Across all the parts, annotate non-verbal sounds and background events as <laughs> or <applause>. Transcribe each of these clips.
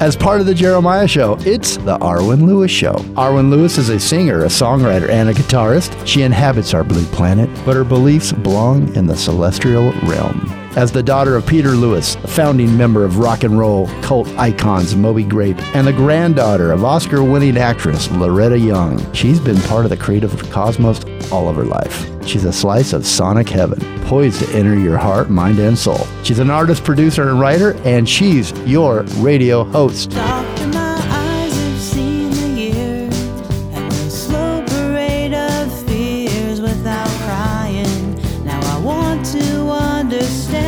As part of the Jeremiah Show, it's the Arwen Lewis Show. Arwen Lewis is a singer, a songwriter, and a guitarist. She inhabits our blue planet, but her beliefs belong in the celestial realm. As the daughter of Peter Lewis, a founding member of rock and roll cult icons Moby Grape, and the granddaughter of Oscar winning actress Loretta Young, she's been part of the creative cosmos all of her life. She's a slice of sonic heaven, poised to enter your heart, mind, and soul. She's an artist, producer, and writer, and she's your radio host. Doctor, my eyes have seen the years and the slow parade of fears without crying. Now I want to understand.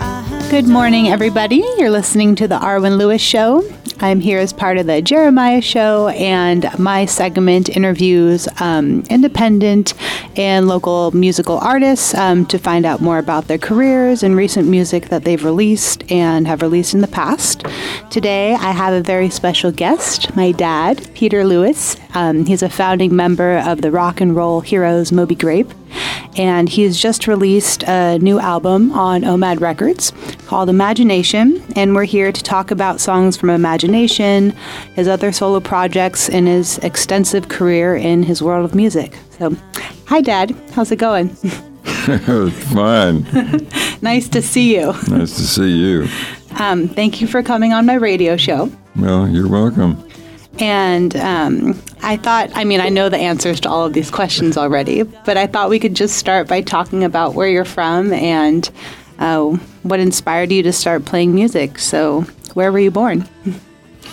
I have Good morning, everybody. You're listening to the Arwen Lewis Show. I'm here as part of the Jeremiah Show, and my segment interviews um, independent and local musical artists um, to find out more about their careers and recent music that they've released and have released in the past. Today, I have a very special guest, my dad, Peter Lewis. Um, he's a founding member of the rock and roll heroes Moby Grape and he's just released a new album on OMAD Records called Imagination. And we're here to talk about songs from Imagination, his other solo projects, and his extensive career in his world of music. So, hi, Dad. How's it going? <laughs> Fine. <laughs> nice to see you. Nice to see you. Um, thank you for coming on my radio show. Well, you're welcome. And um, I thought, I mean, I know the answers to all of these questions already, but I thought we could just start by talking about where you're from and uh, what inspired you to start playing music. So, where were you born?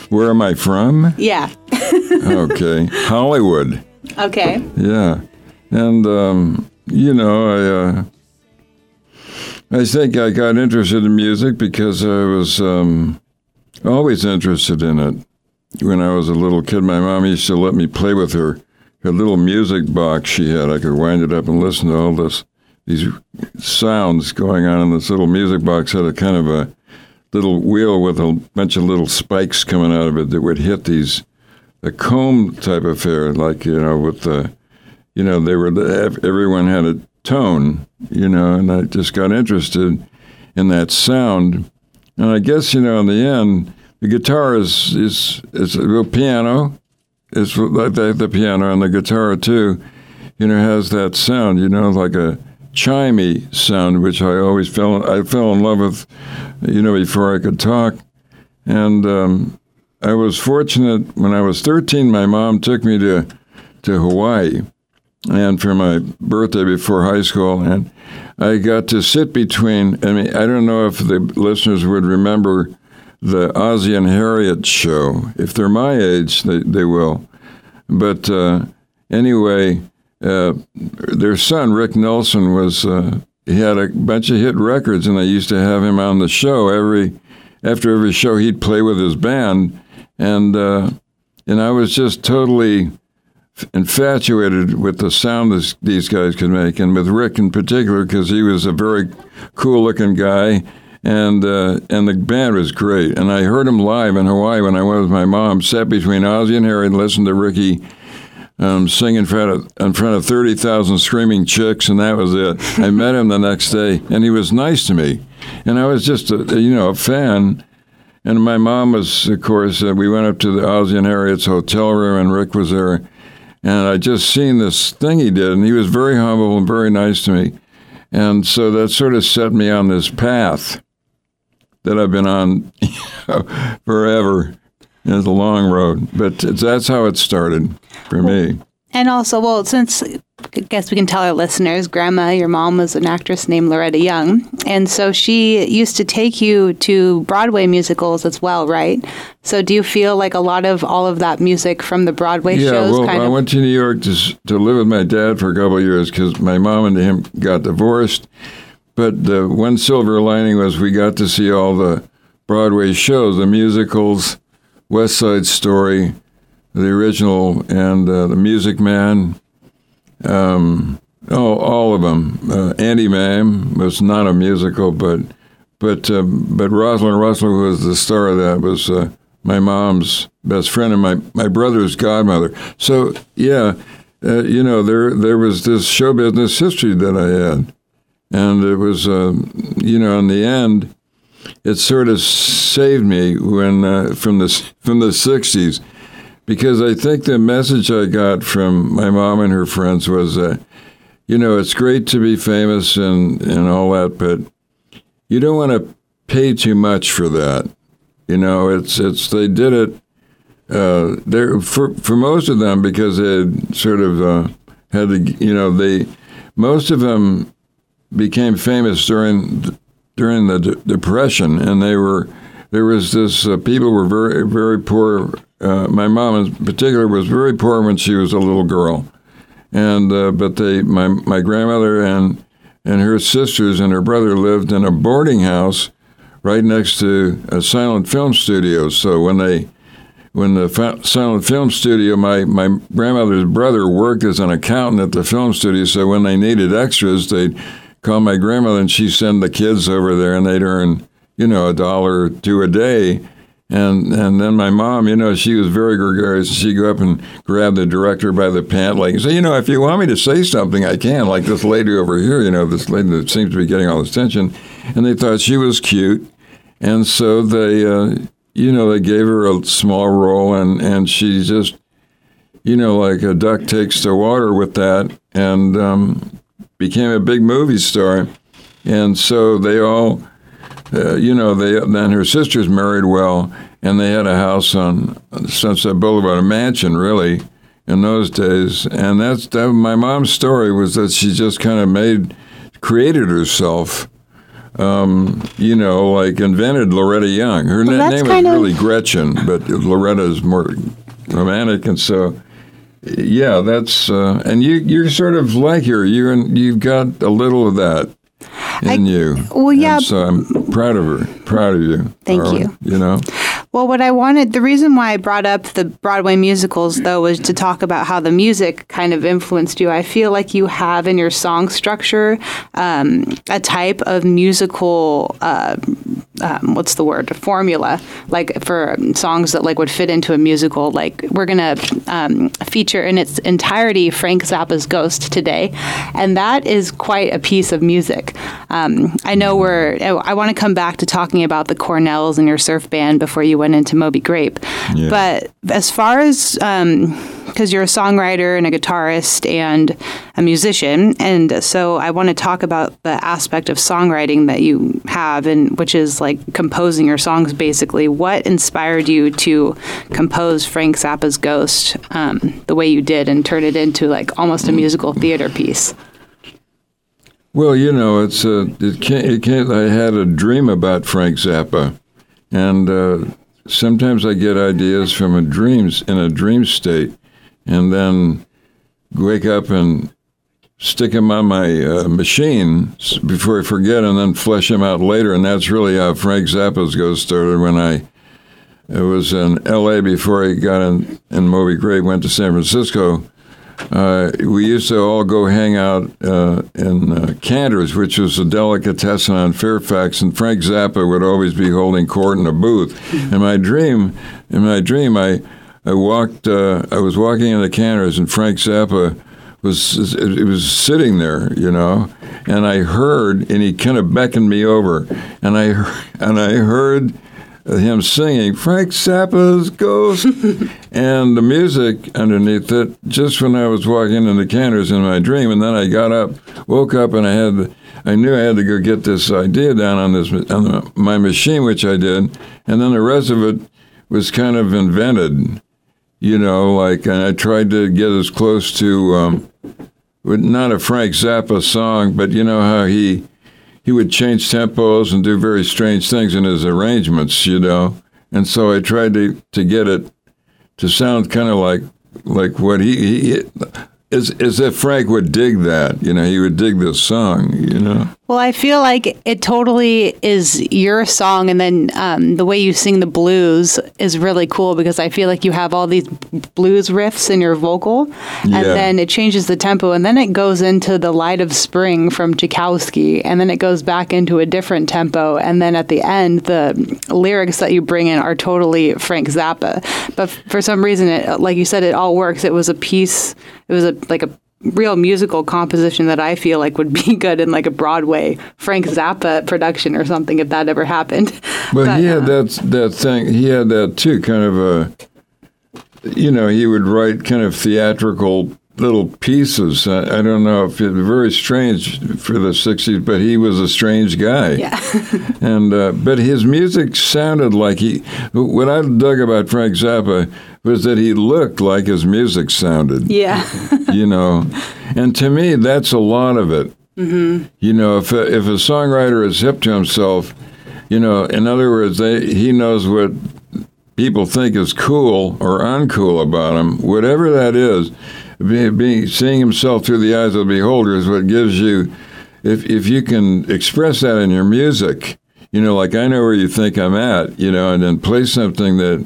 Where am I from? Yeah. <laughs> Okay. Hollywood. Okay. Yeah. And, um, you know, I, uh, I think I got interested in music because I was um, always interested in it. When I was a little kid, my mom used to let me play with her, her little music box she had. I could wind it up and listen to all this, these sounds going on in this little music box. Had a kind of a little wheel with a bunch of little spikes coming out of it that would hit these, a comb type affair, like, you know, with the, you know, they were, everyone had a tone, you know, and I just got interested in that sound. And I guess, you know, in the end, the guitar is, is, is a real piano. It's like the, the piano and the guitar too, you know, has that sound, you know, like a chimey sound, which I always fell, I fell in love with, you know, before I could talk. And um, I was fortunate when I was 13, my mom took me to, to Hawaii and for my birthday before high school, and I got to sit between. I mean, I don't know if the listeners would remember the Ozzy and Harriet show. If they're my age, they they will. But uh, anyway, uh, their son Rick Nelson was. Uh, he had a bunch of hit records, and I used to have him on the show every after every show. He'd play with his band, and uh, and I was just totally infatuated with the sound this, these guys could make, and with Rick in particular because he was a very cool-looking guy, and uh, and the band was great. And I heard him live in Hawaii when I went with my mom. Sat between Ozzy and Harry and listened to Ricky um, sing in front of in front of thirty thousand screaming chicks, and that was it. I met him the next day, and he was nice to me, and I was just a, you know a fan. And my mom was, of course, uh, we went up to the Ozzy and Harriet's hotel room, and Rick was there and I just seen this thing he did, and he was very humble and very nice to me, and so that sort of set me on this path that I've been on <laughs> forever. It's a long road, but that's how it started for me. And also, well, since I guess we can tell our listeners, Grandma, your mom was an actress named Loretta Young. And so she used to take you to Broadway musicals as well, right? So do you feel like a lot of all of that music from the Broadway shows? Yeah, well, kind I of. went to New York to to live with my dad for a couple of years because my mom and him got divorced. But the one silver lining was we got to see all the Broadway shows, the musicals, West Side Story, the original, and uh, the Music Man. Um, oh, all of them. Uh, Auntie Mame was not a musical, but but uh, but Rosalind Russell, was the star of that, was uh, my mom's best friend and my, my brother's godmother. So yeah, uh, you know there there was this show business history that I had, and it was uh, you know in the end, it sort of saved me when uh, from the from the '60s, because I think the message I got from my mom and her friends was that, you know, it's great to be famous and and all that, but you don't want to pay too much for that. You know, it's it's they did it. Uh, there for for most of them because they sort of uh, had to, you know, they most of them became famous during during the depression, and they were there was this uh, people were very very poor. Uh, my mom in particular was very poor when she was a little girl, and uh, but they my my grandmother and and her sisters and her brother lived in a boarding house right next to a silent film studio. So when they when the fa- silent film studio, my, my grandmother's brother worked as an accountant at the film studio. So when they needed extras, they'd call my grandmother and she'd send the kids over there and they'd earn, you know, a dollar or two a day. And and then my mom, you know, she was very gregarious. She'd go up and grab the director by the pant leg and say, you know, if you want me to say something, I can. Like this lady over here, you know, this lady that seems to be getting all this attention. And they thought she was cute. And so they, uh, you know, they gave her a small role, and and she just, you know, like a duck takes to water with that, and um, became a big movie star. And so they all, uh, you know, they then her sisters married well, and they had a house on Sunset Boulevard, a mansion, really, in those days. And that's that. My mom's story was that she just kind of made, created herself um, you know, like invented Loretta Young. Her Well, na- name is kind of- really Gretchen, but Loretta is more romantic, and so yeah, that's uh, and you you're sort of like her. You and you've got a little of that in you. well, And yeah. so I'm proud of her. Proud of you. Thank Arwen, you. You know. Well, what I wanted, the reason why I brought up the Broadway musicals, though, was to talk about how the music kind of influenced you. I feel like you have in your song structure um, a type of musical, uh, um, what's the word, formula, like for songs that like would fit into a musical. Like we're gonna um, feature in its entirety Frank Zappa's Ghost today, and that is quite a piece of music. Um, I know we're. I want to come back to talking about the Cornells and your surf band before you went into Moby Grape, Yeah. but as far as because you're a songwriter and a guitarist and a musician, and so I want to talk about the aspect of songwriting that you have, and which is like composing your songs. Basically, what inspired you to compose Frank Zappa's Ghost um, the way you did and turn it into like almost a musical theater piece? Well, you know, it's a it can't, it can't. I had a dream about Frank Zappa, and uh, sometimes I get ideas from a dreams in a dream state, and then wake up and stick them on my uh, machine before I forget, and then flesh them out later. And that's really how Frank Zappa's Ghost started when I. It was in L.A. before I got in, in Moby Grape, went to San Francisco. Uh, we used to all go hang out uh, in uh, Cantor's, which was a delicatessen on Fairfax, and Frank Zappa would always be holding court in a booth. In my dream, in my dream, I I walked. Uh, I was walking into Cantor's, and Frank Zappa was it was sitting there, you know, and I heard, and he kind of beckoned me over, and I and I heard him singing Frank Zappa's Ghost <laughs> and the music underneath it just when I was walking in the Cantor's in my dream. And then I got up, woke up, and I had, I knew I had to go get this idea down on this on the, my machine, which I did. And then the rest of it was kind of invented, you know, like, and I tried to get as close to, um, not a Frank Zappa song, but you know how he he would change tempos and do very strange things in his arrangements, you know. And so I tried to, to get it to sound kind of like like what he, he as, as if Frank would dig that, you know, he would dig this song, you know. Well, I feel like it totally is your song, and then um, the way you sing the blues is really cool because I feel like you have all these blues riffs in your vocal, and Yeah. then it changes the tempo, and then it goes into the Light of Spring from Tchaikovsky, and then it goes back into a different tempo, and then at the end, the lyrics that you bring in are totally Frank Zappa. But for some reason, it, like you said, it all works. It was a piece. It was a like a real musical composition that I feel like would be <laughs> good in like a Broadway Frank Zappa production or something if that ever happened. <laughs> But, he had uh, that that thing. He had that too, kind of a. You know, he would write kind of theatrical little pieces. I, I don't know if it very strange for the '60s, but he was a strange guy. Yeah. <laughs> and uh, but his music sounded like he. What I dug about Frank Zappa was that he looked like his music sounded. yeah. <laughs> you know, and to me, that's a lot of it. Mm-hmm. You know, if a, if a songwriter is hip to himself, you know, in other words, they, he knows what people think is cool or uncool about him, whatever that is. Be, be, seeing himself through the eyes of the beholder is what gives you, if if you can express that in your music, you know, like I know where you think I'm at, you know, and then play something that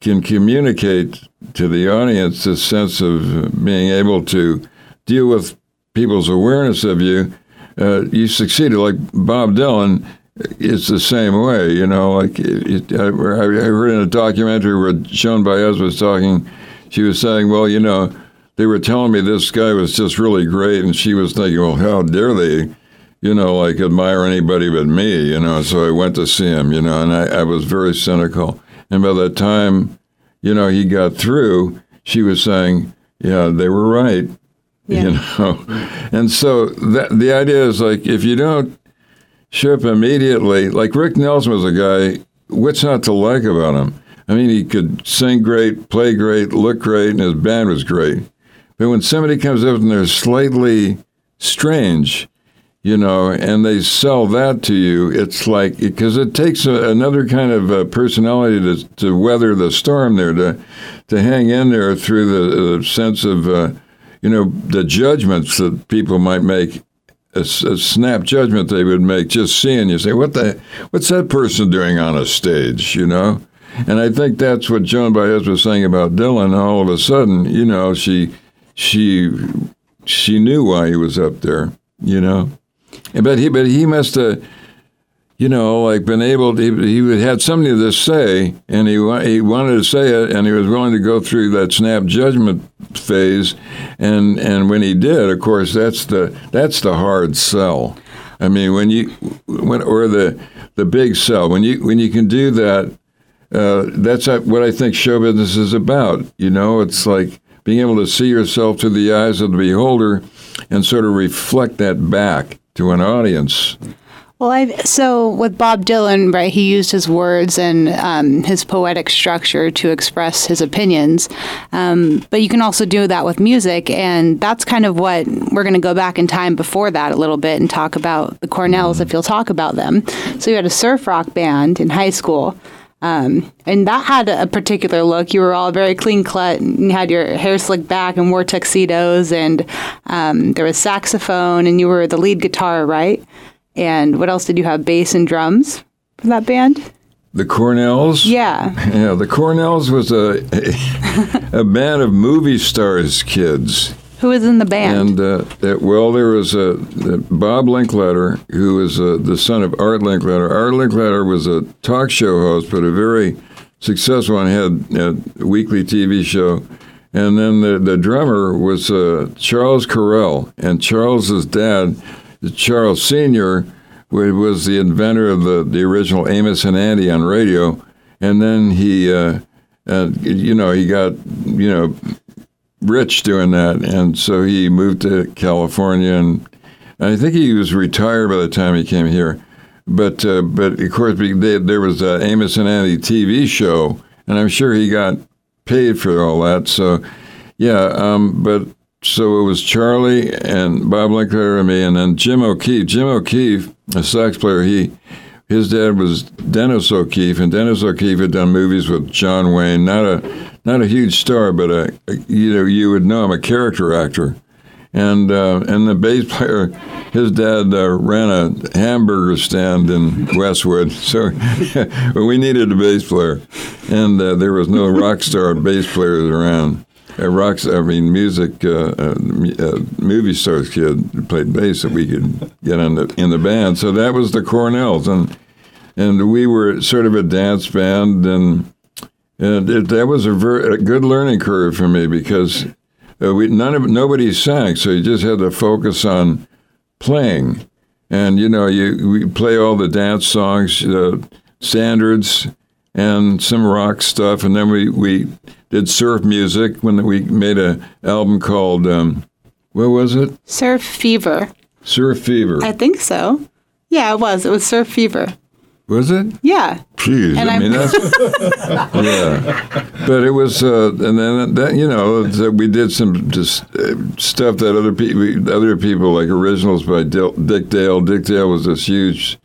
can communicate to the audience this sense of being able to deal with people's awareness of you, uh, you succeeded. Like Bob Dylan, it's the same way. You know, like it, I, I heard in a documentary where Joan Baez was talking, she was saying, well, you know, they were telling me this guy was just really great, and she was thinking, well, how dare they? You know, like admire anybody but me, you know. So I went to see him, you know, and I, I was very cynical. And by the time, you know, he got through, she was saying, yeah, they were right <laughs> Yeah. you know. And so that the idea is like if you don't show up immediately like rick nelson was a guy what's not to like about him? I mean he could sing great play great look great and his band was great. But when somebody comes up and they're slightly strange you know and they sell that to you it's like because it takes a, another kind of personality to, to weather the storm there to to hang in there through the, the sense of uh, you know, the judgments that people might make, a snap judgment they would make just seeing you say, what the, what's that person doing on a stage, you know? And I think that's what Joan Baez was saying about Dylan. All of a sudden, you know, she, she, she knew why he was up there, you know? But he, but he must have, you know, like been able to, he, he had something to say and he, he wanted to say it and he was willing to go through that snap judgment phase. And, and when he did, of course, that's the, that's the hard sell. I mean, when you, when, or the, the big sell, when you, when you can do that, uh, that's what I think show business is about. You know, it's like being able to see yourself through the eyes of the beholder and sort of reflect that back to an audience. Well, I so with Bob Dylan, right? He used his words and um, his poetic structure to express his opinions. Um, but you can also do that with music, and that's kind of what we're going to go back in time before that a little bit and talk about the Cornells, if you'll talk about them. So you had a surf rock band in high school. Um, and that had a particular look. You were all very clean cut and you had your hair slicked back and wore tuxedos, and um, there was saxophone, and you were the lead guitar, right? And what else did you have? Bass and drums for that band? The Cornells? Yeah. Yeah, the Cornells was a, a, <laughs> a band of movie stars kids. Who was in the band? And, uh, well, there was a, Bob Linkletter, who was uh, the son of Art Linkletter. Art Linkletter was a talk show host, but a very successful one, had a weekly TV show. And then the, the drummer was uh, Charles Correll. And Charles's dad, Charles Sr., was the inventor of the, the original Amos and Andy on radio. And then he, uh, uh, you know, he got, you know, rich doing that, and so he moved to California, and I think he was retired by the time he came here. But uh, but of course, they, there was a Amos and Andy TV show, and I'm sure he got paid for all that. So yeah, um, but so it was Charlie and Bob Linkletter and me, and then Jim O'Keefe. Jim O'Keefe, a sax player, he his dad was Dennis O'Keefe, and Dennis O'Keefe had done movies with John Wayne. Not a not a huge star, but a, a you know you would know him a character actor. And uh, and the bass player, his dad uh, ran a hamburger stand in Westwood, <laughs> so <laughs> we needed a bass player, and uh, there was no rock star bass players around. A rock, I mean, music, uh, uh, uh, movie stars kid played bass that we could get in the in the band. So that was the Cornells, and and we were sort of a dance band, and and it, that was a very a good learning curve for me because uh, we none of nobody sang, so you just had to focus on playing. And you know, you we play all the dance songs, uh, standards, and some rock stuff, and then we we did surf music when we made an album called um, what was it? Surf Fever. Surf Fever. I think so. Yeah, it was. It was Surf Fever. Was it? Yeah. Jeez, And I I'm- mean that's <laughs> yeah. But it was, uh, and then that you know that we did some just uh, stuff that other people, other people like originals by Dil- Dick Dale. Dick Dale was this huge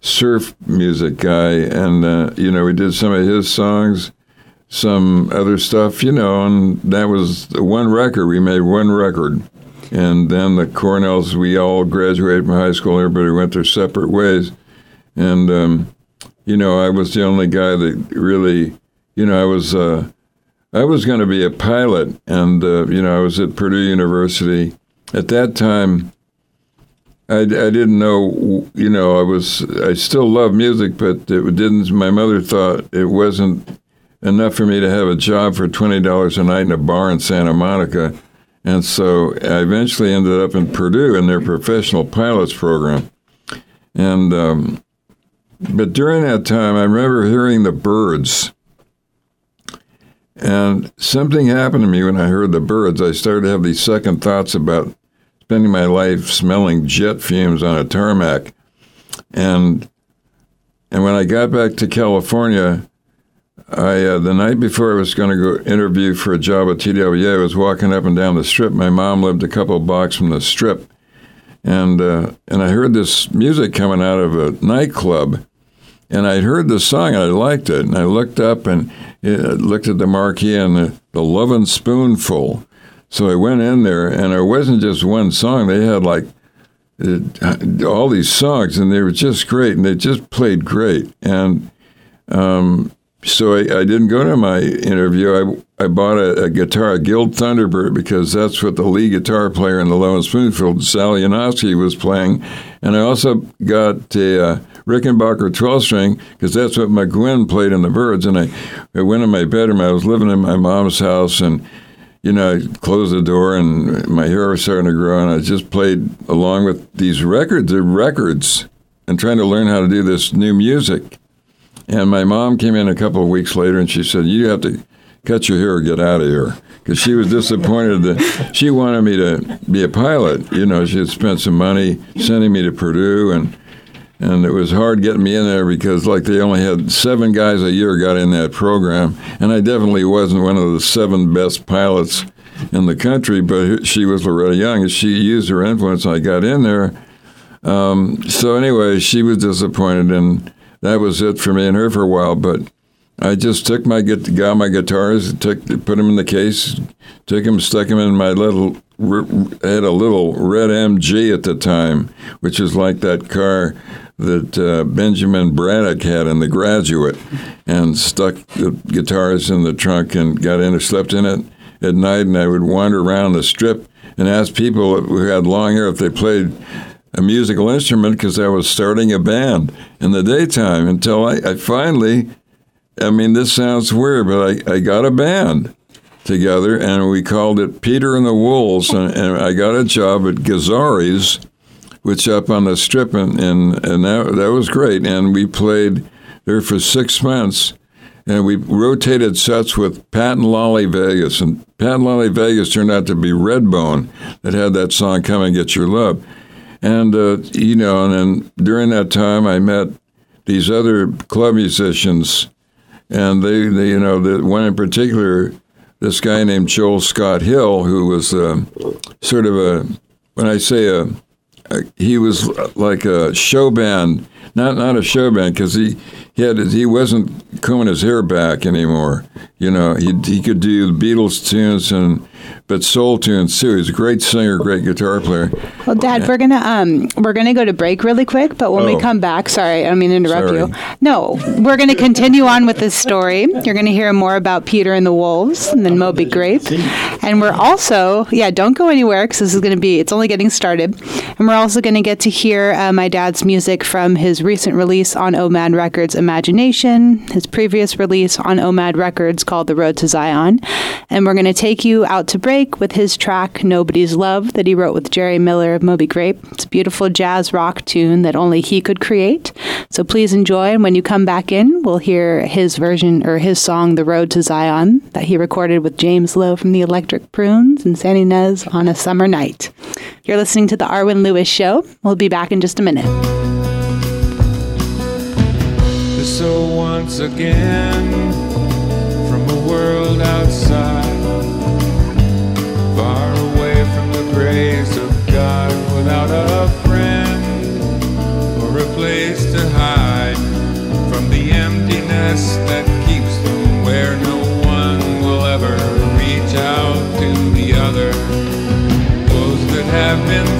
surf music guy, and uh, you know we did some of his songs, some other stuff, you know, and that was the one record. We made one record. And then the Cornells, we all graduated from high school. Everybody went their separate ways. And um, you know, I was the only guy that really, you know, I was uh, I was going to be a pilot, and uh, you know, I was at Purdue University at that time. I, I didn't know, you know, I was I still love music, but it didn't. My mother thought it wasn't enough for me to have a job for twenty dollars a night in a bar in Santa Monica, and so I eventually ended up in Purdue in their professional pilots program, and. Um, but during that time, I remember hearing the Byrds. And something happened to me when I heard the Byrds. I started to have these second thoughts about spending my life smelling jet fumes on a tarmac. And and when I got back to California, I uh, the night before I was going to go interview for a job at TWA, I was walking up and down the strip. My mom lived a couple blocks from the strip, and uh, and I heard this music coming out of a nightclub, and I'd heard the song I liked it, and I looked up and looked at the marquee and the, the Lovin' Spoonful. So I went in there, and it wasn't just one song; they had like uh, all these songs, and they were just great, and they just played great, and. Um, so I, I didn't go to my interview. I, I bought a, a guitar, a Guild Thunderbird, because that's what the lead guitar player in the Lovin' Spoonful, Zal Yanovsky, was playing. And I also got a uh, Rickenbacker 12 string, because that's what McGuinn played in the Byrds. And I, I went in my bedroom. I was living in my mom's house, and you know, I closed the door, and my hair was starting to grow, and I just played along with these records, the records, and trying to learn how to do this new music. And my mom came in a couple of weeks later and she said, You have to cut your hair get out of here. Because she was disappointed that she wanted me to be a pilot. You know, she had spent some money sending me to Purdue and and it was hard getting me in there because like they only had seven guys a year got in that program and I definitely wasn't one of the seven best pilots in the country but she was Loretta Young and she used her influence I got in there um, so anyway she was disappointed and that was it for me and her for a while. But I just took my got my guitars, took put them in the case, took them, stuck them in my little. Had a little red MG at the time, which is like that car that uh, Benjamin Braddock had in The Graduate, and stuck the guitars in the trunk and got in, slept in it at night, and I would wander around the strip and ask people who had long hair if they played a musical instrument because I was starting a band in the daytime until I, I finally, I mean, this sounds weird, but I, I got a band together and we called it Peter and the Wolves. And, and I got a job at Gazzari's, which up on the strip, and, and, and that, that was great. And we played there for six months. And we rotated sets with Pat and Lolly Vegas. And Pat and Lolly Vegas turned out to be Redbone that had that song, Come and Get Your Love. And, uh, you know, and then during that time, I met these other club musicians, and they, they you know, the one in particular, this guy named Joel Scott Hill, who was uh, sort of a, when I say a, a he was like a show band, not not a show band, because he, he had he wasn't combing his hair back anymore. You know, he he could do the Beatles tunes and but soul tunes too. He's a great singer, great guitar player. Well, Dad, we're gonna um we're gonna go to break really quick, but when Oh. we come back, sorry, I don't mean to interrupt Sorry. you. No, we're gonna continue on with this story. You're gonna hear more about Peter and the Wolves, and then Moby Grape, and we're also yeah, don't go anywhere because this is gonna be it's only getting started, and we're also gonna get to hear uh, my dad's music from his recent release on OMAD Records, Imagination, his previous release on OMAD Records called The Road to Zion, and we're gonna take you out to break with his track Nobody's Love that he wrote with Jerry Miller of Moby Grape. It's a beautiful jazz rock tune that only he could create. So please enjoy. And when you come back in, we'll hear his version or his song, The Road to Zion, that he recorded with James Lowe from the Electric Prunes and San Ynez on a summer night. You're listening to The Arwen Lewis Show. We'll be back in just a minute. So once again, from a world outside, emptiness that keeps them where no one will ever reach out to the other. Those that have been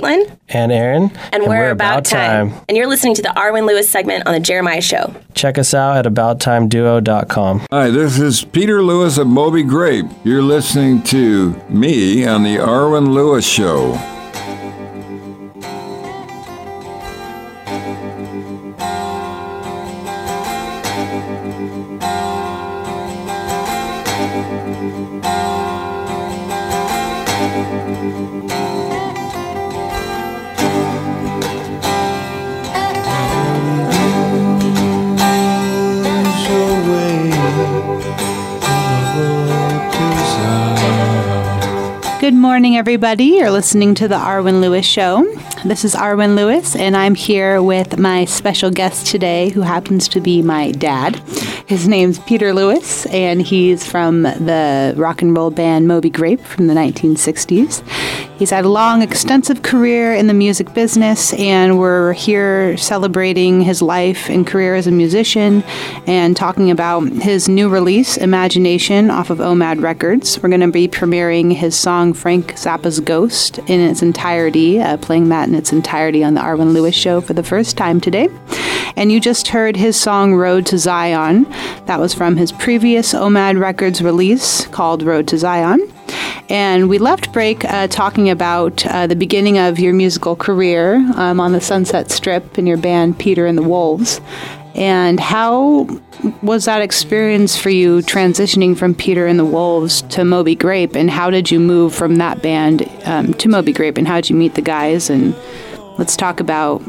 Caitlin, and Aaron. and, we're, about, time. And you're listening to the Arwen Lewis segment on the Jeremiah Show. Check us out at abouttimeduo.com. Hi, this is Peter Lewis of Moby Grape. You're listening to me on the Arwen Lewis Show. Everybody. You're listening to the Arwen Lewis Show. This is Arwen Lewis, and I'm here with my special guest today, who happens to be my dad. His name's Peter Lewis, and he's from the rock and roll band Moby Grape from the 1960s. He's had a long, extensive career in the music business, and we're here celebrating his life and career as a musician and talking about his new release, Imagination, off of OMAD Records. We're going to be premiering his song Frank Zappa's Ghost in its entirety, uh, playing that in its entirety on the Arwen Lewis Show for the first time today. And you just heard his song Road to Zion. That was from his previous OMAD Records release called Road to Zion. And we left break uh, talking about uh, the beginning of your musical career um, on the Sunset Strip in your band Peter and the Wolves. And how was that experience for you transitioning from Peter and the Wolves to Moby Grape? And how did you move from that band um, to Moby Grape? And how did you meet the guys? And let's talk about,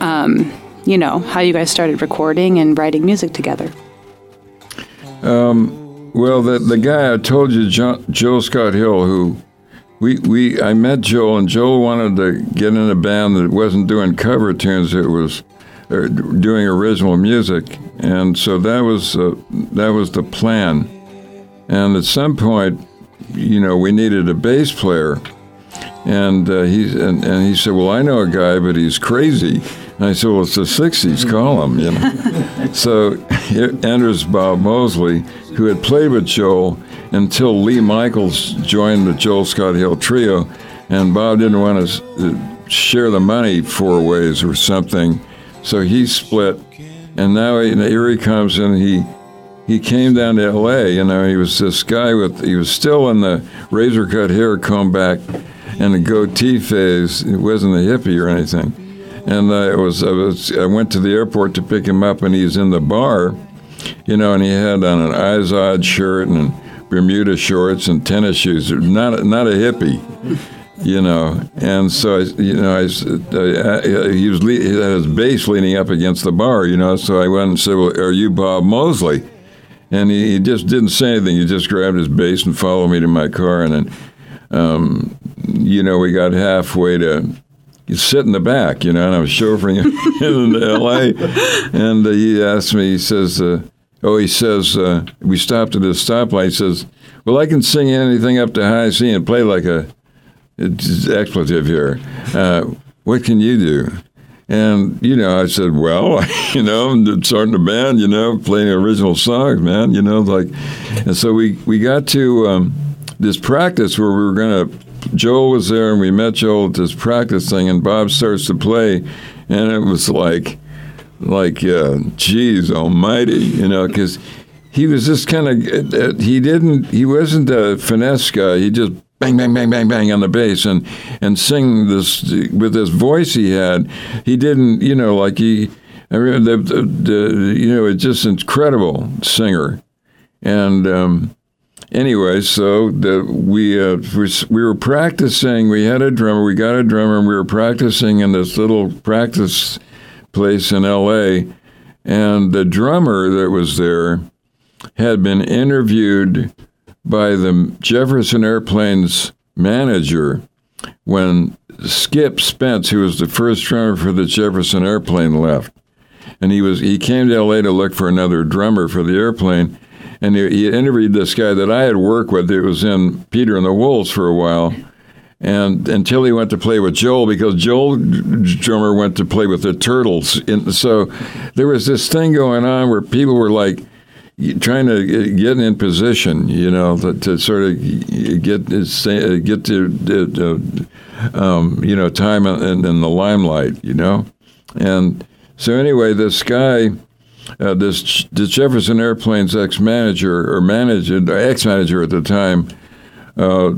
um, you know, how you guys started recording and writing music together. Well, the the guy I told you, jo- Joel Scott Hill, who we we I met Joel, and Joel wanted to get in a band that wasn't doing cover tunes; it was uh, doing original music, and so that was uh, that was the plan. And at some point, you know, we needed a bass player, and uh, he and, and he said, "Well, I know a guy, but he's crazy." I said, "Well, it's the '60s. column. You know. <laughs> so here enters Bob Mosley, who had played with Joel until Lee Michaels joined the Joel Scott Hill trio, and Bob didn't want to uh, share the money four ways or something, so he split. And now he, here he comes, and he he came down to L.A. You know, he was this guy with he was still in the razor cut hair comb back and the goatee phase. It wasn't a hippie or anything. And it was I was I went to the airport to pick him up, and he's in the bar, you know, and he had on an Izod shirt and Bermuda shorts and tennis shoes. Not not a hippie you know. And so, I, you know, I, uh, he was he had his bass leaning up against the bar, you know. So I went and said, "Well, are you Bob Mosley?" And he, he just didn't say anything. He just grabbed his bass and followed me to my car. And then, um, you know, we got halfway to sit in the back, you know, and I was chauffeuring him <laughs> in L.A. And uh, he asked me, he says, uh, oh, he says, uh, we stopped at a stoplight. He says, well, I can sing anything up to high C and play like a expletive here. Uh, what can you do? And you know, I said, well, <laughs> you know, I'm starting a band, you know, playing original songs, man, you know, like, and so we we got to um, this practice where we were gonna. Joel was there, and we met Joel at this practice thing, and Bob starts to play, and it was like, like, uh, geez, Almighty, you know, because he was just kind of he didn't he wasn't a finesse guy. He just bang, bang, bang, bang, bang on the bass and and sing this with this voice he had. He didn't, you know, like he. I mean, the, the, the you know, it's just incredible singer, and um, anyway, so the, we uh, we were practicing. We had a drummer. We got a drummer. and We were practicing in this little practice place in L.A. And the drummer that was there had been interviewed by the Jefferson Airplanes manager when Skip Spence, who was the first drummer for the Jefferson Airplane, left. And he was he came to LA to look for another drummer for the airplane. And he, he interviewed this guy that I had worked with. It was in Peter and the Wolves for a while. And until he went to play with Joel, because Joel drummer went to play with the Turtles. And so there was this thing going on where people were like, trying to get in position, you know, to, to sort of get get to, um, you know time in, in, the limelight, you know, and so anyway, this guy, uh, this the Jefferson Airplanes ex-manager or manager ex-manager at the time, uh,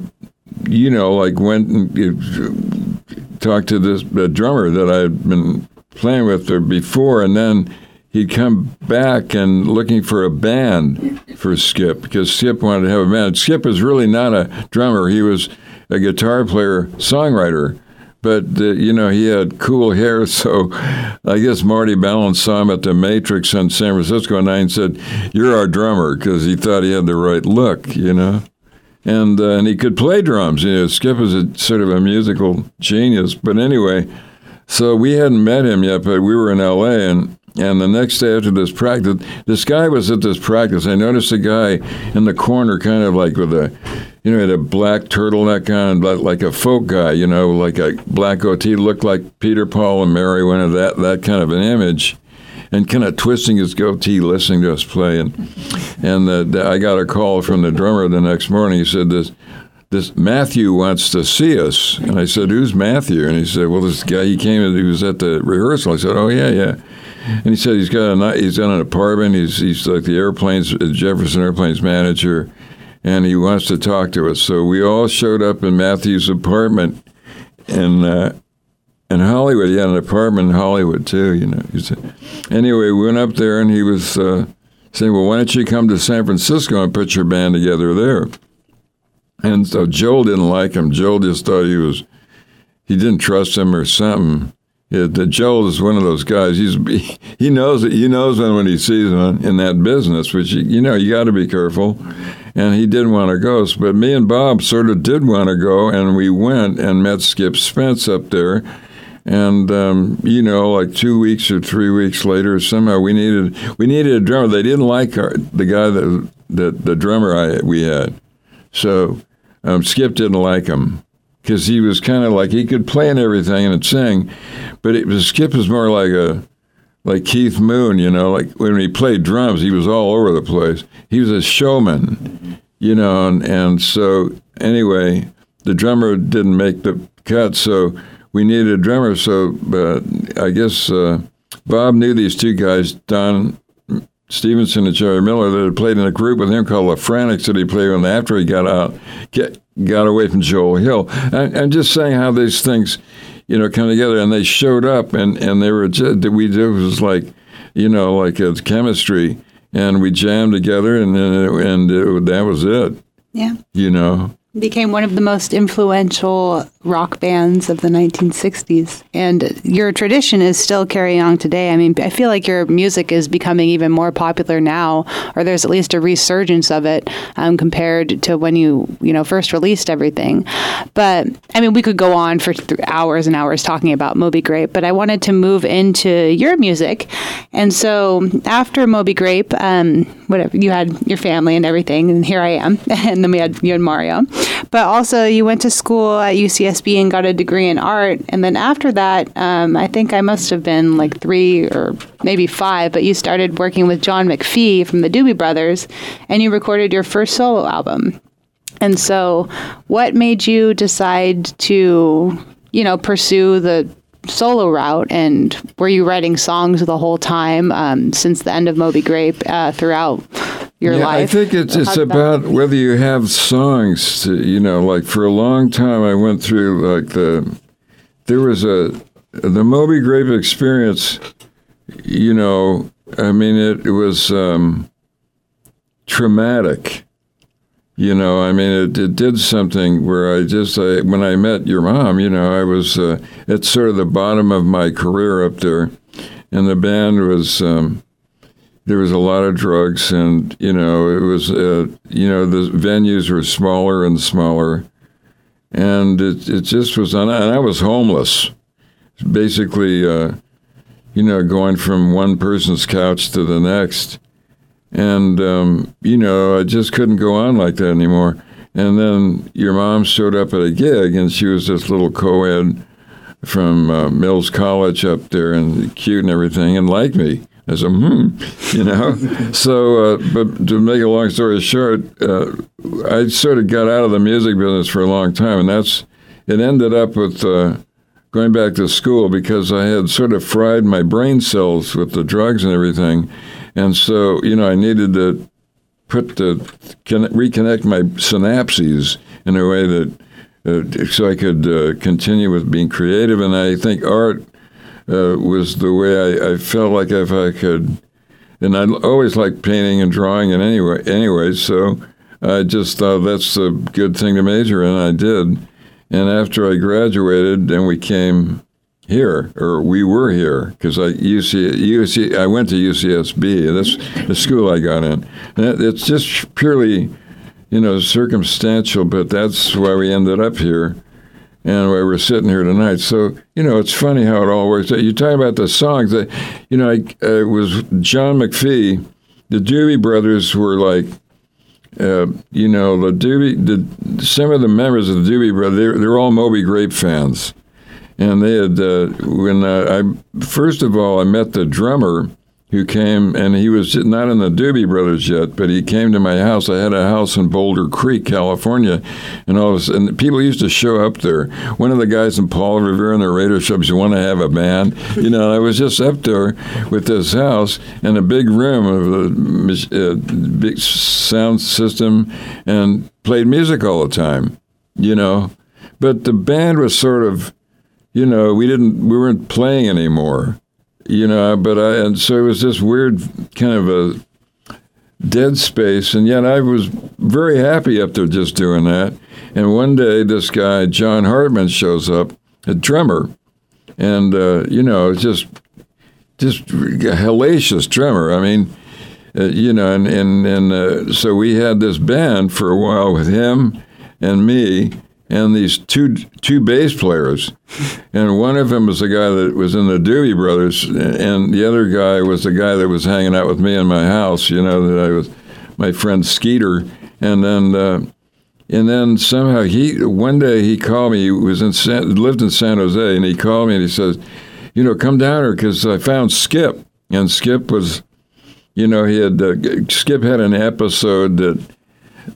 you know, like went and talked to this drummer that I had been playing with before, and then he'd come back and looking for a band for Skip because Skip wanted to have a band. Skip was really not a drummer; he was a guitar player, songwriter. But uh, you know he had cool hair, <laughs> so I guess Marty Balin saw him at the Matrix in San Francisco and said, "You're our drummer," because he thought he had the right look, you know. And uh, and he could play drums. You know, Skip was a sort of a musical genius. But anyway, so we hadn't met him yet, but we were in L.A. and and the next day after this practice, this guy was at this practice. I noticed a guy in the corner, kind of like with a, you know, had a black turtleneck on, like a folk guy, you know, like a black goatee, looked like Peter, Paul, and Mary, one of that that kind of an image, and kind of twisting his goatee, listening to us play. And and the, the, I got a call from the drummer the next morning. He said this this Matthew wants to see us. And I said, Who's Matthew? And he said, Well, this guy, he came, he was at the rehearsal. I said, Oh, yeah, yeah. And he said he's got a he's got an apartment. He's he's like the airplanes Jefferson Airplanes manager, and he wants to talk to us. So we all showed up in Matthew's apartment in uh, in Hollywood. He had an apartment in Hollywood too. You know. Anyway, we went up there, and he was uh, saying, "Well, why don't you come to San Francisco and put your band together there?" And so Joel didn't like him. Joel just thought he was he didn't trust him or something. Yeah, Joel is one of those guys. He's <laughs> he knows it. He knows when when he sees one in that business, which you know you got to be careful. And he didn't want to go, but me and Bob sort of did want to go, and we went and met Skip Spence up there. And um, you know, like two weeks or three weeks later, somehow we needed we needed a drummer. They didn't like our, the guy that that the drummer I we had, so um, Skip didn't like him because he was kind of like he could play and everything and sing, but it was Skip was more like a like Keith Moon, you know, like when he played drums, he was all over the place. He was a showman, you know, and, and so anyway, the drummer didn't make the cut, so we needed a drummer. So, but I guess uh, Bob knew these two guys, Don Stevenson and Jerry Miller, that had played in a group with him called the Frantics that he played with after he got out, get, got away from Joel Hill. And, and just saying how these things, you know, come together. And they showed up, and, and they were just, we did was like, you know, like a chemistry, and we jammed together, and and it, that was it. Yeah. You know. Became one of the most influential rock bands of the 1960s. And your tradition is still carrying on today. I mean, I feel like your music is becoming even more popular now, or there's at least a resurgence of it um, compared to when you, you know, first released everything. But I mean, we could go on for th- hours and hours talking about Moby Grape, but I wanted to move into your music. And so after Moby Grape, um, whatever, you had your family and everything, and here I am. <laughs> and then we had you and Mario. But also, you went to school at UCSB and got a degree in art. And then after that, um, I think I must have been like three or maybe five, but you started working with John McFee from the Doobie Brothers and you recorded your first solo album. And so, what made you decide to, you know, pursue the solo route and were you writing songs the whole time um, since the end of Moby Grape uh, throughout your yeah, life? I think it's, it's about whether you have songs. To, you know, like for a long time, I went through like the there was a the Moby Grape experience. You know, I mean, it, it was um, traumatic. You know, I mean, it, it did something where I just, I, when I met your mom, you know, I was uh, at sort of the bottom of my career up there, and the band was, um, there was a lot of drugs, and you know, it was, uh, you know, the venues were smaller and smaller, and it it just was, and I was homeless, basically, uh, you know, going from one person's couch to the next and, um, you know, I just couldn't go on like that anymore. And then your mom showed up at a gig, and she was this little co ed from uh, Mills College up there and cute and everything and liked me. I said, hmm, <laughs> you know. so, uh, but to make a long story short, uh, I sort of got out of the music business for a long time, and that's it. Ended up with uh, going back to school because I had sort of fried my brain cells with the drugs and everything, and so, you know, I needed to put the reconnect my synapses in a way that uh, so I could uh, continue with being creative. And I think art uh, was the way I, I, felt like if I could. And I always liked painting and drawing, and anyway, anyway, so I just thought that's a good thing to major in. I did. And after I graduated, then we came here, or we were here, because I UC, UC I went to UCSB. That's the school I got in. And it's just purely, you know, circumstantial, but that's why we ended up here, and why we're sitting here tonight. So you know, it's funny how it all works. You talk about the songs that, you know, I, uh, was John McFee. The Doobie Brothers were like. Uh, you know the Doobie, the some of the members of the Doobie Brothers, they're, they're all Moby Grape fans and they had uh, when uh, I first of all I met the drummer who came and he was not in the Doobie Brothers yet, but he came to my house. I had a house in Boulder Creek, California, and all of a sudden people used to show up there. One of the guys in Paul Revere and the radio shops, you want to have a band, you know. I was just up there with this house and a big room of a uh, big sound system and played music all the time, you know. But the band was sort of you know, we didn't, we weren't playing anymore, you know, but I, and so it was this weird kind of a dead space. And yet I was very happy up there just doing that. And one day this guy, John Hartman, shows up, a drummer, and, uh, you know, just, just a hellacious drummer. I mean, uh, you know, and, and, and uh, so we had this band for a while with him and me and these two two bass players, and one of them was the guy that was in the Doobie Brothers, and the other guy was the guy that was hanging out with me in my house. You know that I was my friend Skeeter, and then. Uh, and then somehow he one day he called me. He was in San, lived in San Jose, and he called me and he says, "You know, come down here because I found Skip." And Skip was, you know, he had uh, Skip had an episode that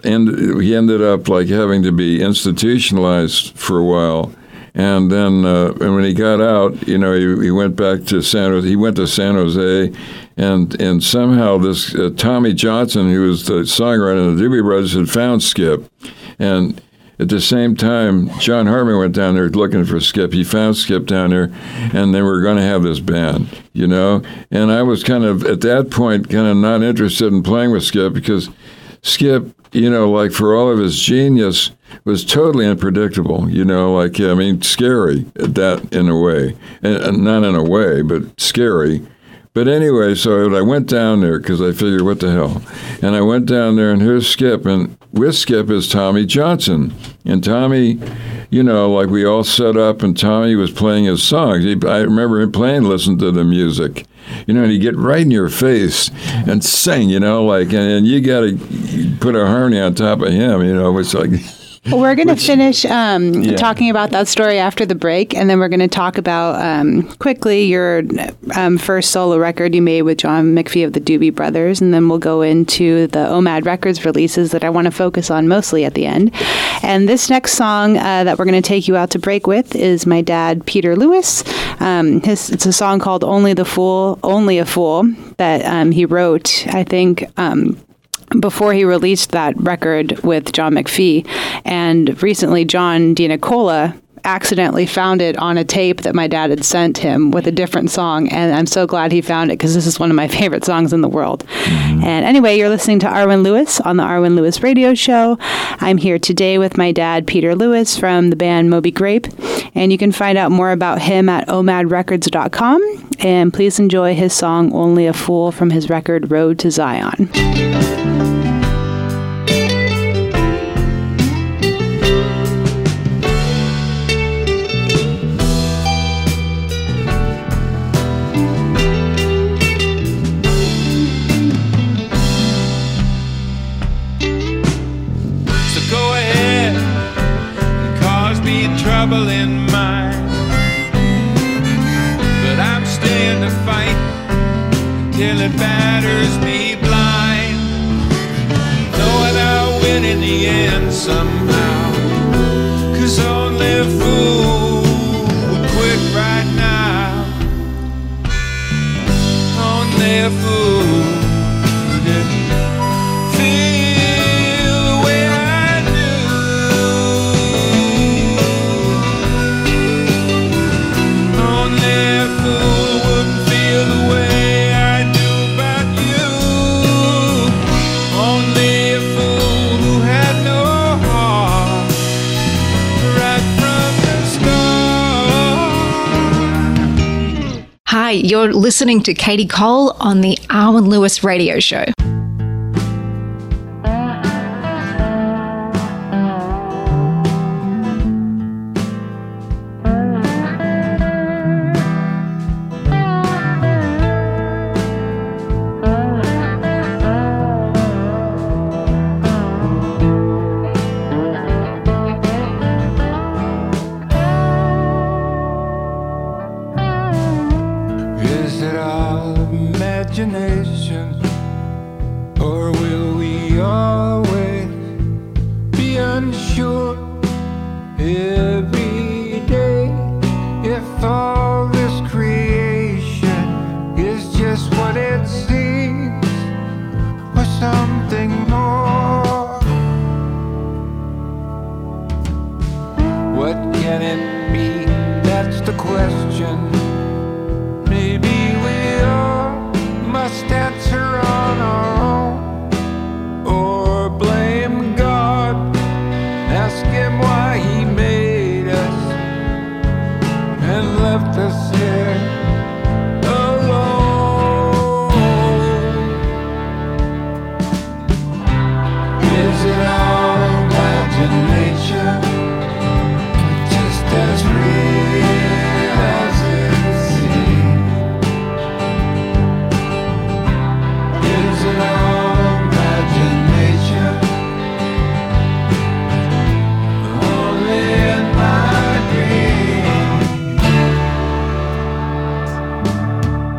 and he ended up like having to be institutionalized for a while. And then, uh, and when he got out, you know, he, he went back to San Jose. He went to San Jose, and and somehow this uh, Tommy Johnston, who was the songwriter of the Doobie Brothers, had found Skip, and at the same time, John Hartman went down there looking for Skip. He found Skip down there, and they were going to have this band, you know. And I was kind of at that point kind of not interested in playing with Skip because Skip you know, like for all of his genius, was totally unpredictable. You know, like I mean, scary that in a way, and, not in a way, but scary. But anyway, so I went down there because I figured, what the hell? And I went down there, and here's Skip, and with Skip is Tommy Johnston, and Tommy, you know, like we all set up, and Tommy was playing his songs. He, I remember him playing, listen to the music, you know, and he'd get right in your face and sing, you know, like, and, and you got to put a harmony on top of him, you know, it's like. <laughs> Well, we're going to finish um, Yeah. talking about that story after the break, and then we're going to talk about um, quickly your um, first solo record you made with John McFee of the Doobie Brothers, and then we'll go into the OMAD Records releases that I want to focus on mostly at the end. And this next song uh, that we're going to take you out to break with is my dad, Peter Lewis. Um, his, it's a song called "Only the Fool, Only a Fool" that um, he wrote, I think. Um, before he released that record with John McFee. And recently, John DeNicola accidentally found it on a tape that my dad had sent him with a different song. And I'm so glad he found it because this is one of my <laughs> favorite songs in the world. Mm-hmm. And anyway, you're listening to Arwen Lewis on the Arwen Lewis Radio Show. I'm here today with my dad, Peter Lewis, from the band Moby Grape. And you can find out more about him at omadrecords.com. And please enjoy his song Only a Fool from his record Road to Zion. Until it batters listening to Katie Cole on the Arwen Lewis Radio Show.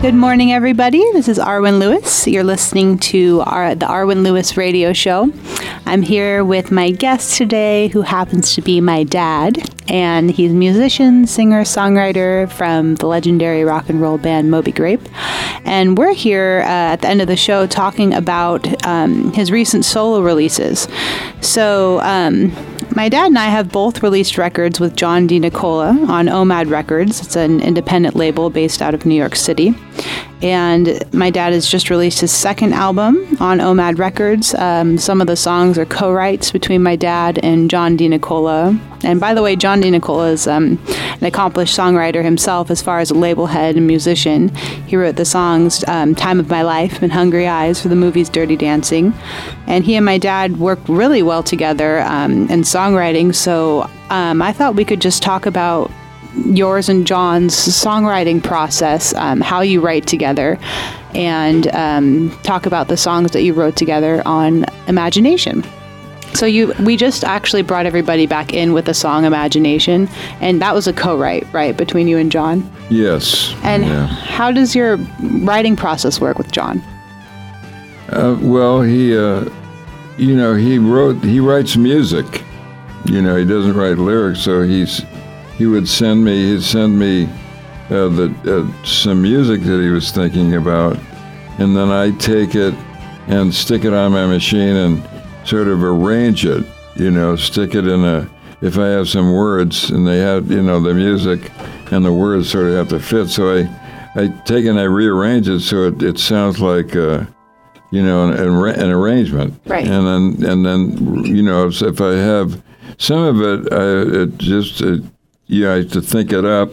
Good morning, everybody. This is Arwen Lewis. You're listening to our, the Arwen Lewis Radio Show. I'm here with my guest today, who happens to be my dad, and he's a musician, singer, songwriter from the legendary rock and roll band Moby Grape. And we're here uh, at the end of the show talking about um, his recent solo releases. So, um, my dad and I have both released records with John DeNicola on OMAD Records. It's an independent label based out of New York City. And my dad has just released his second album on OMAD Records. Um, some of the songs are co writes between my dad and John DeNicola. And by the way, John DeNicola is um, an accomplished songwriter himself as far as a label head and musician. He wrote the songs um, Time of My Life and Hungry Eyes for the movies Dirty Dancing. And he and my dad work really well together um, in songwriting. So um, I thought we could just talk about yours and John's songwriting process, um, how you write together, and um, talk about the songs that you wrote together on Imagination. So you, we just actually brought everybody back in with the song Imagination, and that was a co-write, right, between you and John. Yes. And yeah. how does your writing process work with John? Uh, well, he, uh, you know, he wrote, he writes music. You know, he doesn't write lyrics, so he's, he would send me, he'd send me uh, the uh, some music that he was thinking about, and then I take it and stick it on my machine and sort of arrange it. You know, stick it in a. If I have some words and they have, you know, the music and the words sort of have to fit, so I, I take and I rearrange it so it, it sounds like. Uh, you know, an, an, arrangement. Right. And then, and then, you know, if, if I have some of it, I, it just, it, you have to think it up.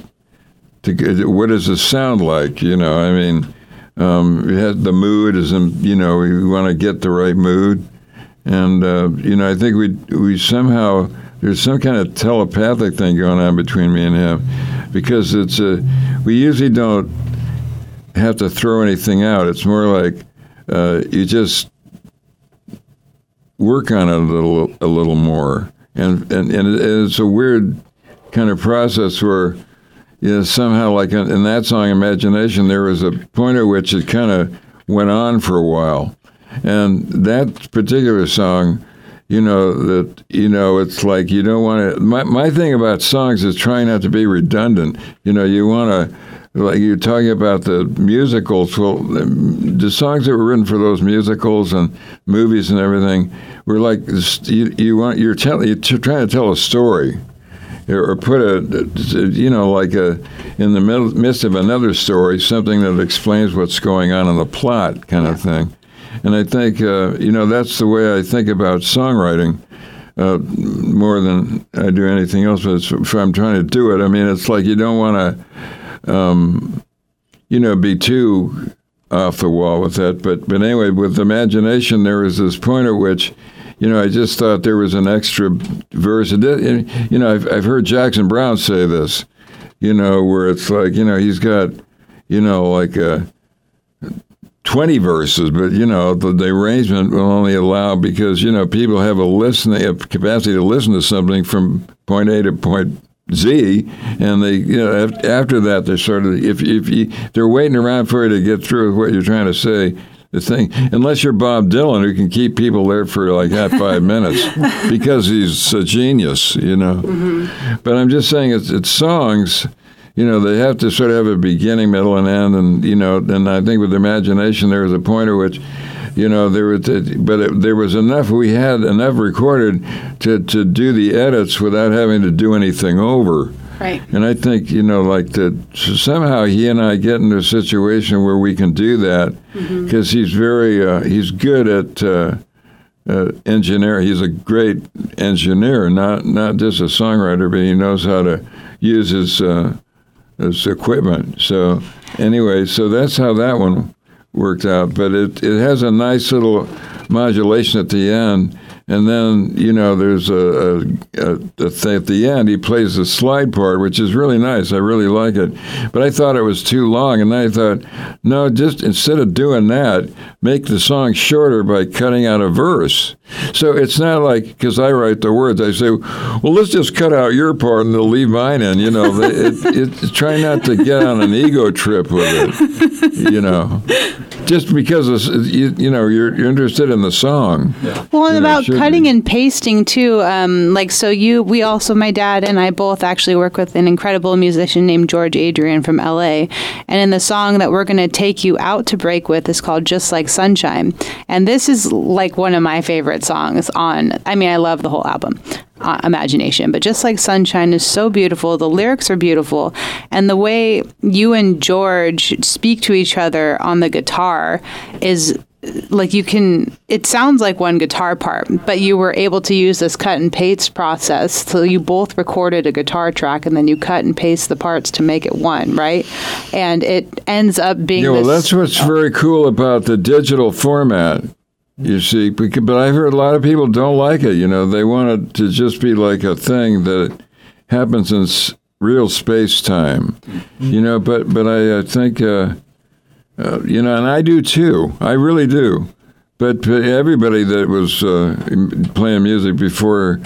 To what does it sound like? You know, I mean, um, the mood is, you know, we want to get the right mood, and uh, you know, I think we we somehow there's some kind of telepathic thing going on between me and him, because it's a we usually don't have to throw anything out. It's more like uh, you just work on it a little a little more, and and, and it's a weird kind of process where you know, somehow like in, that song imagination there was a point at which it kind of went on for a while. And that particular song you know that you know it's like you don't want to my, my thing about songs is trying not to be redundant. You know you want to like you're talking about the musicals well the songs that were written for those musicals and movies and everything were like you, you want you're telling you're trying to tell a story or put a, you know, like a, in the midst of another story, something that explains what's going on in the plot, kind of thing. And I think, uh, you know, that's the way I think about songwriting uh, more than I do anything else. But if I'm trying to do it, I mean, it's like you don't want to, um, you know, be too off the wall with that. But but anyway, with imagination, there was this point at which you know, I just thought there was an extra verse. You know, I've, I've heard Jackson Browne say this, you know, where it's like, you know, he's got, you know, like uh, 20 verses, but, you know, the, the, arrangement will only allow because, you know, people have a listening a capacity to listen to something from point A to point Z, and they, you know, after that, they're sort of, if, if you, they're waiting around for you to get through with what you're trying to say, the thing, unless you're Bob Dylan, who can keep people there for like half five <laughs> minutes because he's a genius, you know. Mm-hmm. But I'm just saying, it's, it's songs. You know, they have to sort of have a beginning, middle, and end, and you know. And I think with imagination, there is a point at which you know there was but it, there was enough we had enough recorded to to do the edits without having to do anything over Right. And I think, you know, like that somehow he and I get into a situation where we can do that because mm-hmm. he's very, uh, he's good at uh, uh, engineer. He's a great engineer, not, not just a songwriter, but he knows how to use his, uh, his equipment. So, anyway, so that's how that one worked out. But it, it has a nice little modulation at the end and then, you know, there's a, a, a, a thing at the end, he plays the slide part, which is really nice. I really like it. But I thought it was too long. And I thought, no, just instead of doing that, make the song shorter by cutting out a verse. So it's not like, because I write the words, I say, well, let's just cut out your part and they'll leave mine in. You know, it, it, it, try not to get on an ego trip with it, you know <laughs> just because you, you know you're, you're interested in the song. Yeah. Well, and about should cutting and pasting too. Um, like so, you we also my dad and I both actually work with an incredible musician named George Adrian from L.A. And in the song that we're going to take you out to break with is called "Just Like Sunshine," and this is like one of my favorite songs on. I mean, I love the whole album. Uh, imagination but just like sunshine is so beautiful the lyrics are beautiful and the way you and george speak to each other on the guitar is like you can it sounds like one guitar part but you were able to use this cut and paste process so you both recorded a guitar track and then you cut and paste the parts to make it one right and it ends up being Yeah, well, this, that's what's very cool about the digital format. You see, but I've heard a lot of people don't like it. You know, they want it to just be like a thing that happens in s- real space time. You know, but but I, I think uh, uh, you know, and I do too. I really do. But, but everybody that was uh, playing music before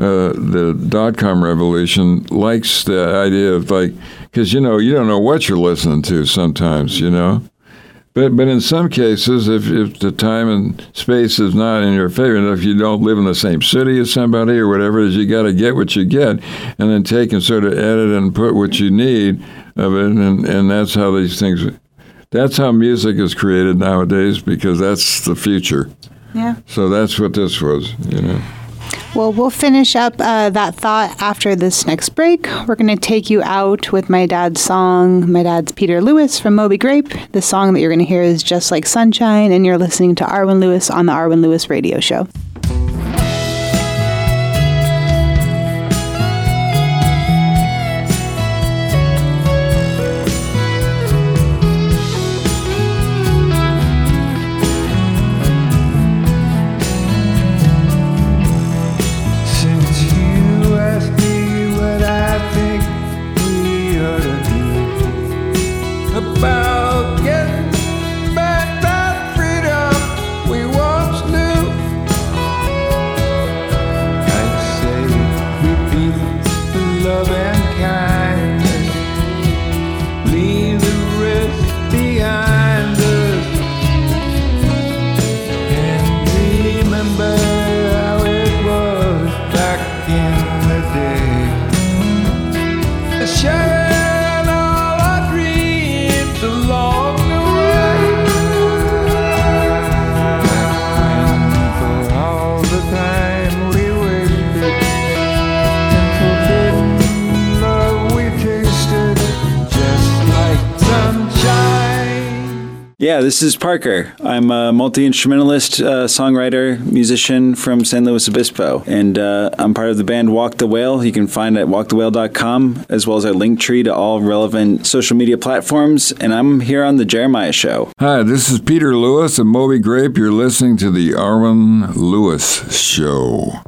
uh, the dot com revolution likes the idea of like, because you know, you don't know what you're listening to sometimes, you know. But but in some cases, if, if the time and space is not in your favor, and if you don't live in the same city as somebody or whatever is, you got to get what you get, and then take and sort of edit and put what you need of it, and, and that's how these things. That's how music is created nowadays because that's the future. yeah So that's what this was, you know. Well, we'll finish up uh, that thought after this next break. We're going to take you out with my dad's song. My dad's Peter Lewis from Moby Grape. The song that you're going to hear is Just Like Sunshine, and you're listening to Arwen Lewis on the Arwen Lewis Radio Show. This is Parker. I'm a multi instrumentalist, uh, songwriter, musician from San Luis Obispo, and uh, I'm part of the band Walk the Whale. You can find at walkthewhale.com, as well as our link tree to all relevant social media platforms. And I'm here on the Jeremiah Show. Hi, this is Peter Lewis of Moby Grape. You're listening to the Arwen Lewis Show.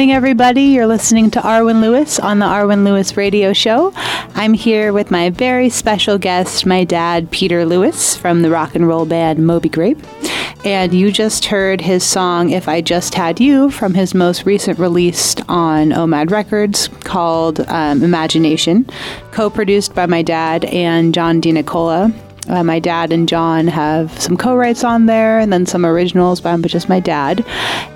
Morning, everybody. You're listening to Arwen Lewis on the Arwen Lewis Radio Show. I'm here with my very special guest, my dad, Peter Lewis from the rock and roll band Moby Grape. And you just heard his song If I Just Had You from his most recent release on OMAD Records called um, Imagination, co produced by my dad and John DeNicola. Uh, my dad and John have some co-writes on there, and then some originals by just my dad.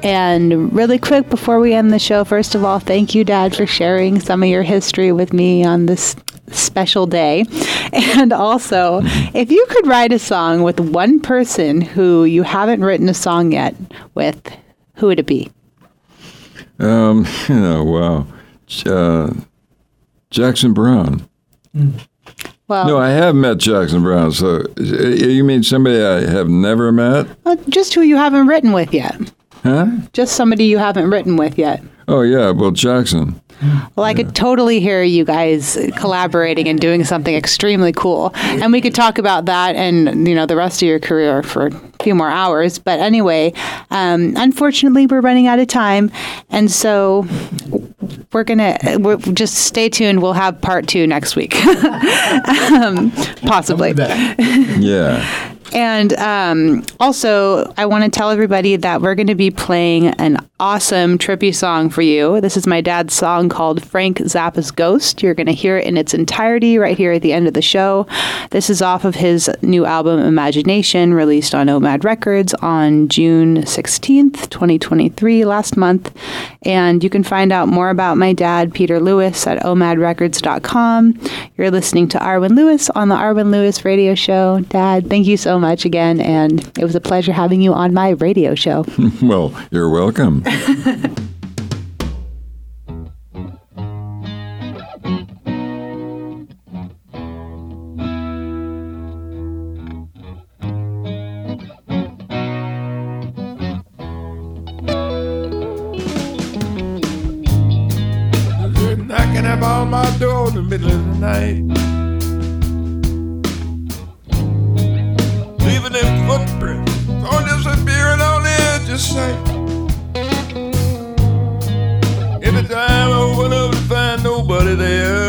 And really quick before we end the show, first of all, thank you, Dad, for sharing some of your history with me on this special day. <laughs> And also, if you could write a song with one person who you haven't written a song yet with, who would it be? Um, <laughs> you know, wow. Uh, Jackson Browne. Well, No, I have met Jackson Browne. So you mean somebody I have never met? uh, just who you haven't written with yet. Huh? Just somebody you haven't written with yet. Oh yeah, well Jackson. Well, I could totally hear you guys collaborating and doing something extremely cool, and we could talk about that and you know the rest of your career for a few more hours. But anyway, um, unfortunately, we're running out of time, and so we're gonna we're, just stay tuned. We'll have part two next week, <laughs> um, possibly. <laughs> Yeah. And um, also, I want to tell everybody that we're going to be playing an awesome trippy song for you. This is my dad's song called Frank Zappa's Ghost. You're going to hear it in its entirety right here at the end of the show. This is off of his new album, Imagination, released on OMAD Records on June 16th, 2023, last month. And you can find out more about my dad, Peter Lewis, at omadrecords.com. You're listening to Arwen Lewis on the Arwen Lewis Radio Show. Dad, thank you so much again. And it was a pleasure having you on my radio show. <laughs> well, you're welcome. <laughs> They're knocking up on my door in the middle of the night. Footprints, or disappearing on edge of sight. Every time I open up to find nobody there.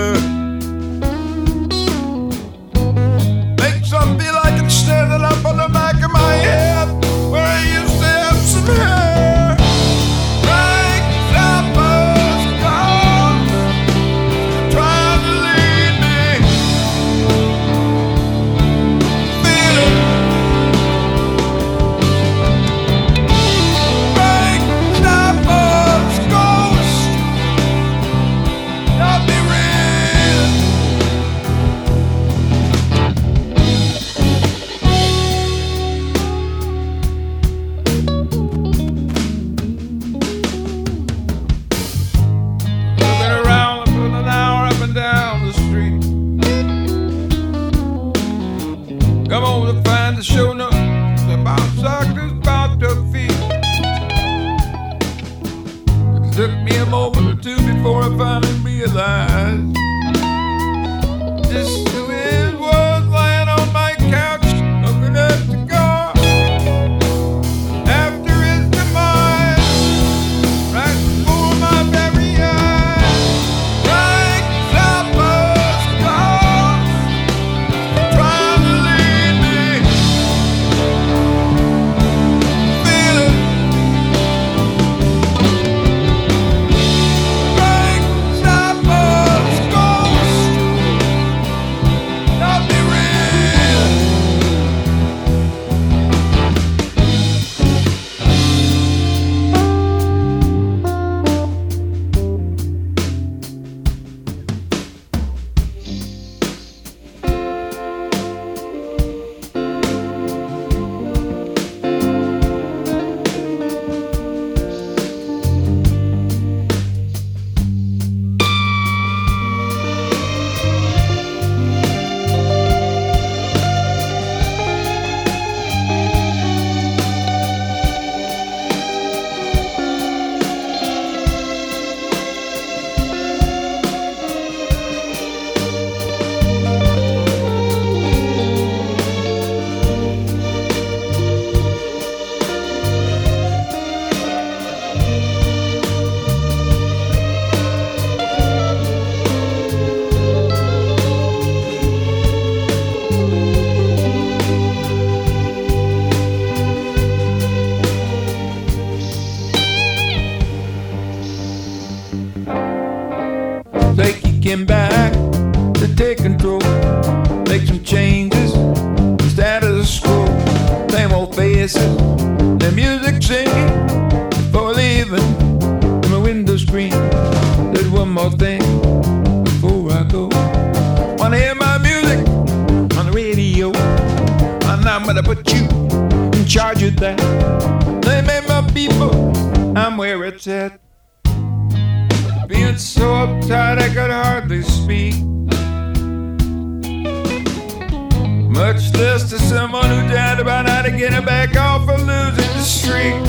Died about how to get it back off a losing the streak.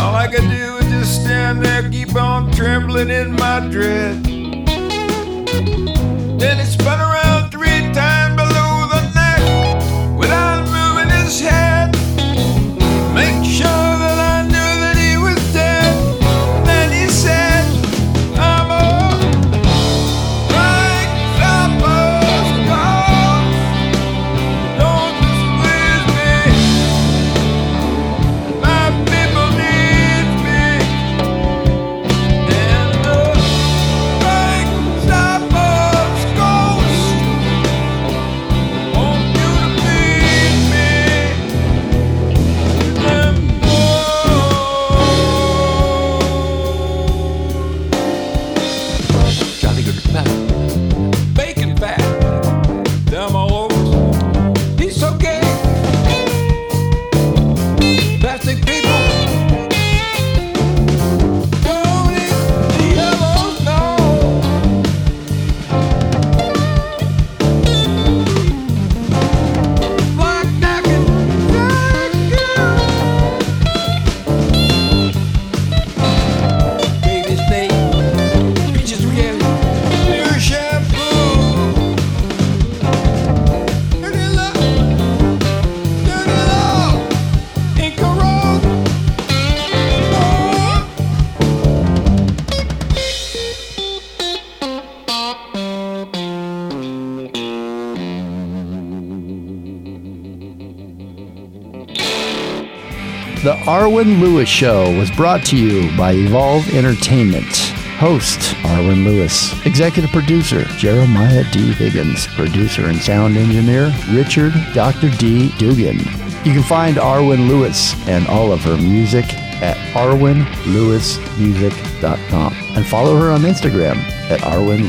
All I could do was just stand there, keep on trembling in my dread. Then it spun around The Arwen Lewis Show was brought to you by Evolve Entertainment. Host Arwen Lewis. Executive producer Jeremiah D. Higgins. Producer and sound engineer Richard Dr. D. Dugan. You can find Arwen Lewis and all of her music at arwenlewismusic.com and follow her on Instagram at Arwen